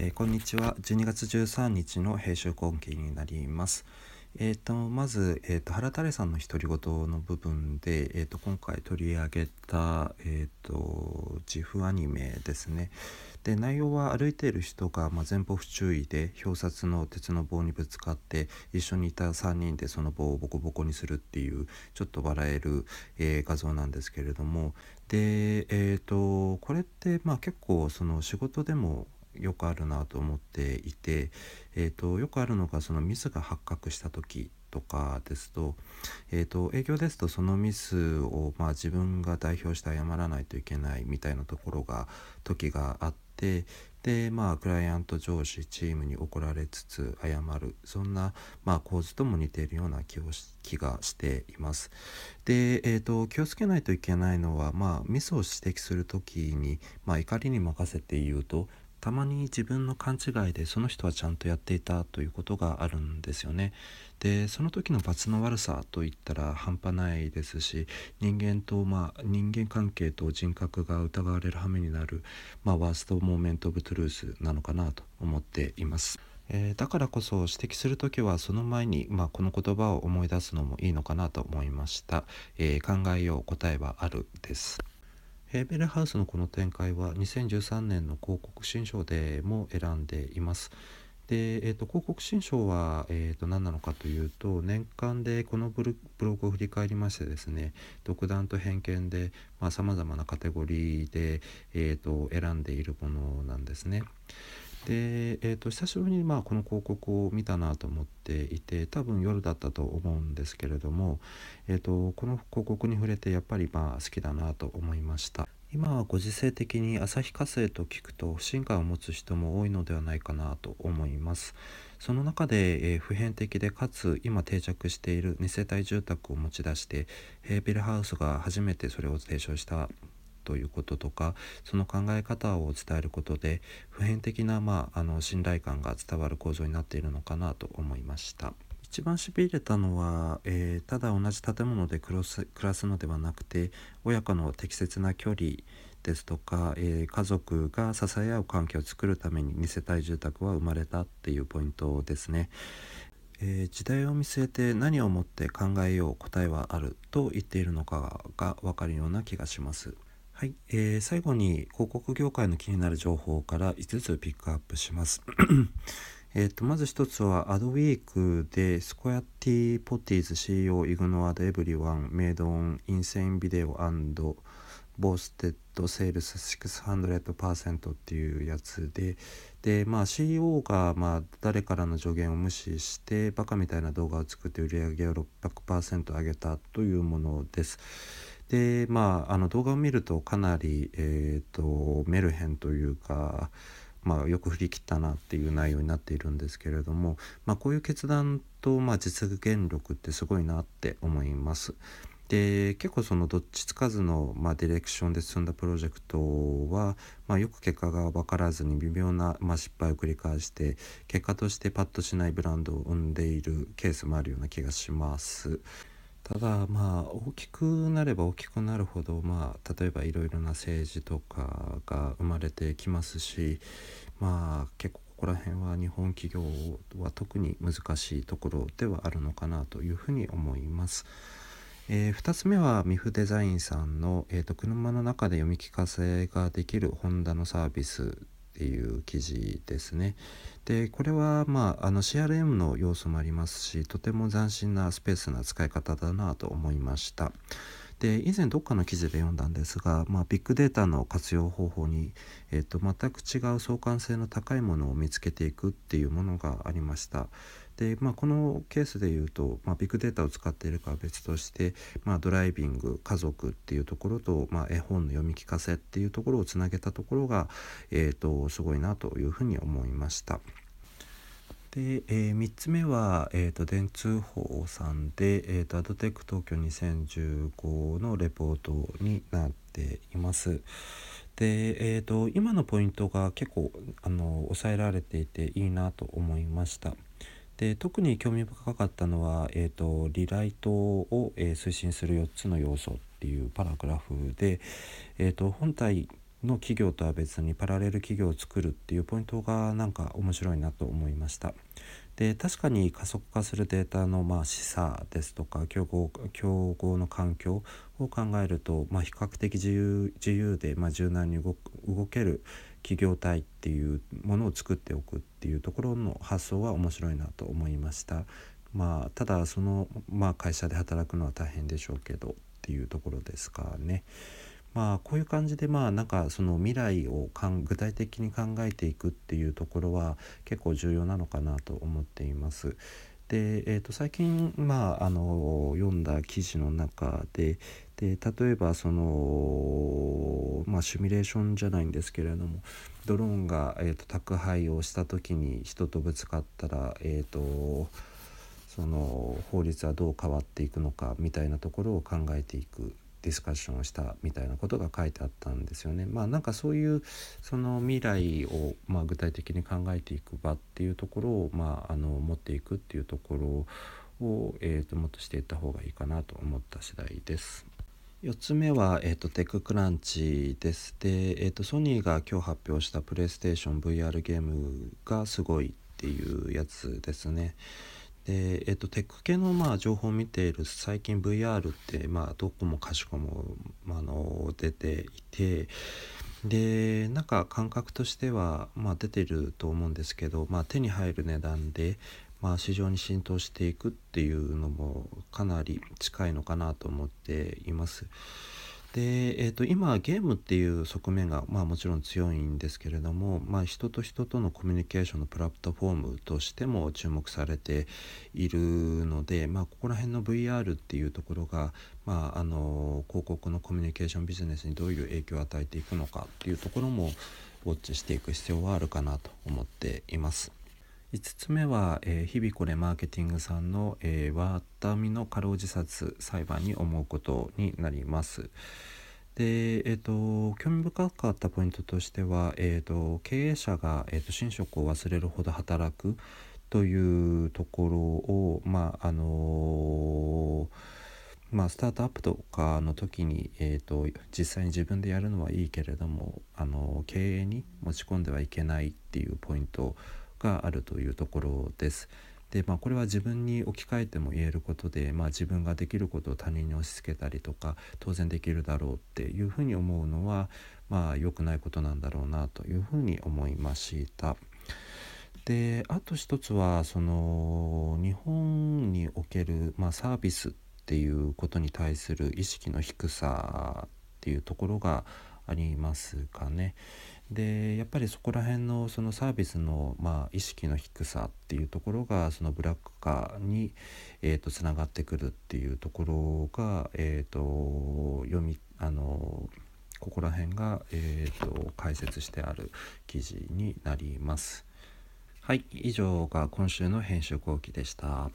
えー、こんにちは。12月13日の編集後期になります。えーと、まず、えーと、原垂さんの独り言の部分で、えーと、今回取り上げた、えー、と自負アニメですね。で内容は歩いている人が、まあ、前方不注意で表札の鉄の棒にぶつかって一緒にいた3人でその棒をボコボコにするっていうちょっと笑える、えー、画像なんですけれども。で、えー、とこれって、まあ、結構その仕事でもよくあるなと思っていて、えーと、よくあるのがそのミスが発覚した時とかですと,、えーと、営業ですとそのミスを、まあ、自分が代表して謝らないといけないみたいなところが時があってでまあクライアント上司チームに怒られつつ謝るそんな、まあ、構図とも似ているような気を気がしています。で、えーと、気をつけないといけないのは、まあ、ミスを指摘する時に、まあ、怒りに任せて言うとたまに自分の勘違いでその人はちゃんとやっていたということがあるんですよね。でその時のばつの悪さといったら半端ないですし人間と、まあ、人間関係と人格が疑われる羽目になる、まあ、 worst moment of truth なのかなと思っています。えー、だからこそ指摘する時はその前に、まあ、この言葉を思い出すのもいいのかなと思いました。えー、考えよう答えはあるです。ヘーベルハウスのこの展開は2013年の広告新書でも選んでいます。で、えーと、広告新書は、えーと、何なのかというと年間でこのブログを振り返りましてですね独断と偏見でさまざ、まなカテゴリーで、えーと選んでいるものなんですね。で、えーと、久しぶりにまあこの広告を見たなと思っていて多分夜だったと思うんですけれども、えーと、この広告に触れてやっぱりまあ好きだなと思いました。今はご時世的に旭化成と聞くと不信感を持つ人も多いのではないかなと思います。その中で、えー、普遍的でかつ今定着している2世帯住宅を持ち出してヘーベルハウスが初めてそれを提唱したということとかその考え方を伝えることで普遍的な、まあ、あの信頼感が伝わる構造になっているのかなと思いました。一番しびれたのは、えー、ただ同じ建物で暮らすのではなくて親子の適切な距離ですとか、えー、家族が支え合う関係を作るために2世帯住宅は生まれたっていうポイントですね。えー、時代を見据えて何をもって考えよう答えはあると言っているのかが分かるような気がします。はい、えー、最後に広告業界の気になる情報から5つピックアップします。えとまず1つは Adweek でスコアティポティーズ CEO イグノアドエブリワンメイドオンインセインビデオボーステッドセールス600%っていうやつででまあ CEO がまあ誰からの助言を無視してバカみたいな動画を作って売り上げを600%上げたというものです。でまああの動画を見るとかなり、えーと、メルヘンというか、まあ、よく振り切ったなっていう内容になっているんですけれども、まあ、こういう決断と、まあ、実現力ってすごいなって思います。で結構そのどっちつかずの、まあ、ディレクションで進んだプロジェクトは、まあ、よく結果が分からずに微妙な、まあ、失敗を繰り返して結果としてパッとしないブランドを生んでいるケースもあるような気がします。ただまあ大きくなれば大きくなるほどまあ例えばいろいろな政治とかが生まれてきますしまあ結構ここら辺は日本企業は特に難しいところではあるのかなというふうに思います。えー、2つ目はミフデザインさんの、えーと、車の中で読み聞かせができるホンダのサービスっていう記事ですね。でこれはまああの CRM の要素もありますしとても斬新なスペースな使い方だなと思いました。で以前どっかの記事で読んだんですが、まあ、ビッグデータの活用方法に、えーと、全く違う相関性の高いものを見つけていくっていうものがありました。で、まあ、このケースで言うと、まあ、ビッグデータを使っているかは別として、まあ、ドライビング家族っていうところと、まあ、絵本の読み聞かせっていうところをつなげたところが、えーと、すごいなというふうに思いました。で、えー、3つ目は、えーと、電通報さんで、えーと、アドテック東京2015のレポートになっています。で、えーと今のポイントが結構あの抑えられていていいなと思いました。で特に興味深かったのは、えーと、リライトを、えー、推進する4つの要素っていうパラグラフで、えーと、本体の企業とは別にパラレル企業を作るっていうポイントがなんか面白いなと思いました。で確かに加速化するデータのまあ示唆ですとか競合競合の環境を考えると、まあ、比較的自由自由でまあ柔軟に動動ける企業体っていうものを作っておくっていうところの発想は面白いなと思いました。まあ、ただその、まあ、会社で働くのは大変でしょうけどっていうところですかね。まあこういう感じでまあなんかその未来をかん具体的に考えていくっていうところは結構重要なのかなと思っています。で、えー、と最近、まあ、あの読んだ記事の中でで例えばその、まあ、シミュレーションじゃないんですけれどもドローンが、えー、と宅配をした時に人とぶつかったら、えー、とその法律はどう変わっていくのかみたいなところを考えていくディスカッションをしたみたいなことが書いてあったんですよね。まあなんかそういうその未来をまあ具体的に考えていく場っていうところをまああの持っていくっていうところを、えー、ともっとしていった方がいいかなと思った次第です。4つ目は、えーと、テッククランチです。で、えーと、ソニーが今日発表したプレイステーション VR ゲームがすごいっていうやつですね。で、えっと、テック系のまあ情報を見ている最近 VR ってまあどこもかしこも、あ、の出ていてでなんか感覚としては、まあ、出てると思うんですけど、まあ、手に入る値段で、まあ、市場に浸透していくっていうのもかなり近いのかなと思っています。で、えーと、今ゲームっていう側面が、まあ、もちろん強いんですけれども、まあ、人と人とのコミュニケーションのプラットフォームとしても注目されているので、まあ、ここら辺の VR っていうところが、まあ、あの広告のコミュニケーションビジネスにどういう影響を与えていくのかっていうところもウォッチしていく必要はあるかなと思っています。5つ目は、えー、日々これマーケティングさんの、えー、ワッタミの過労自殺裁判に思うことになります。で、えーと、興味深かったポイントとしては、えーと、経営者が、えーと、寝食を忘れるほど働くというところを、まああのー、まあ、スタートアップとかの時に、えー、と実際に自分でやるのはいいけれども、あの経営に持ち込んではいけないっていうポイントがあるというところです。でまあ、これは自分に置き換えても言えることで、まあ、自分ができることを他人に押し付けたりとか当然できるだろうっていうふうに思うのはまあ良くないことなんだろうなというふうに思いました。であと一つはその日本における、まあ、サービスっていうことに対する意識の低さっていうところがありますかね。でやっぱりそこら辺のそのサービスのまあ意識の低さっていうところがそのブラック化にえーとつながってくるっていうところがえーと読みあのここら辺がえーと解説してある記事になります。はい以上が今週の編集後期でした。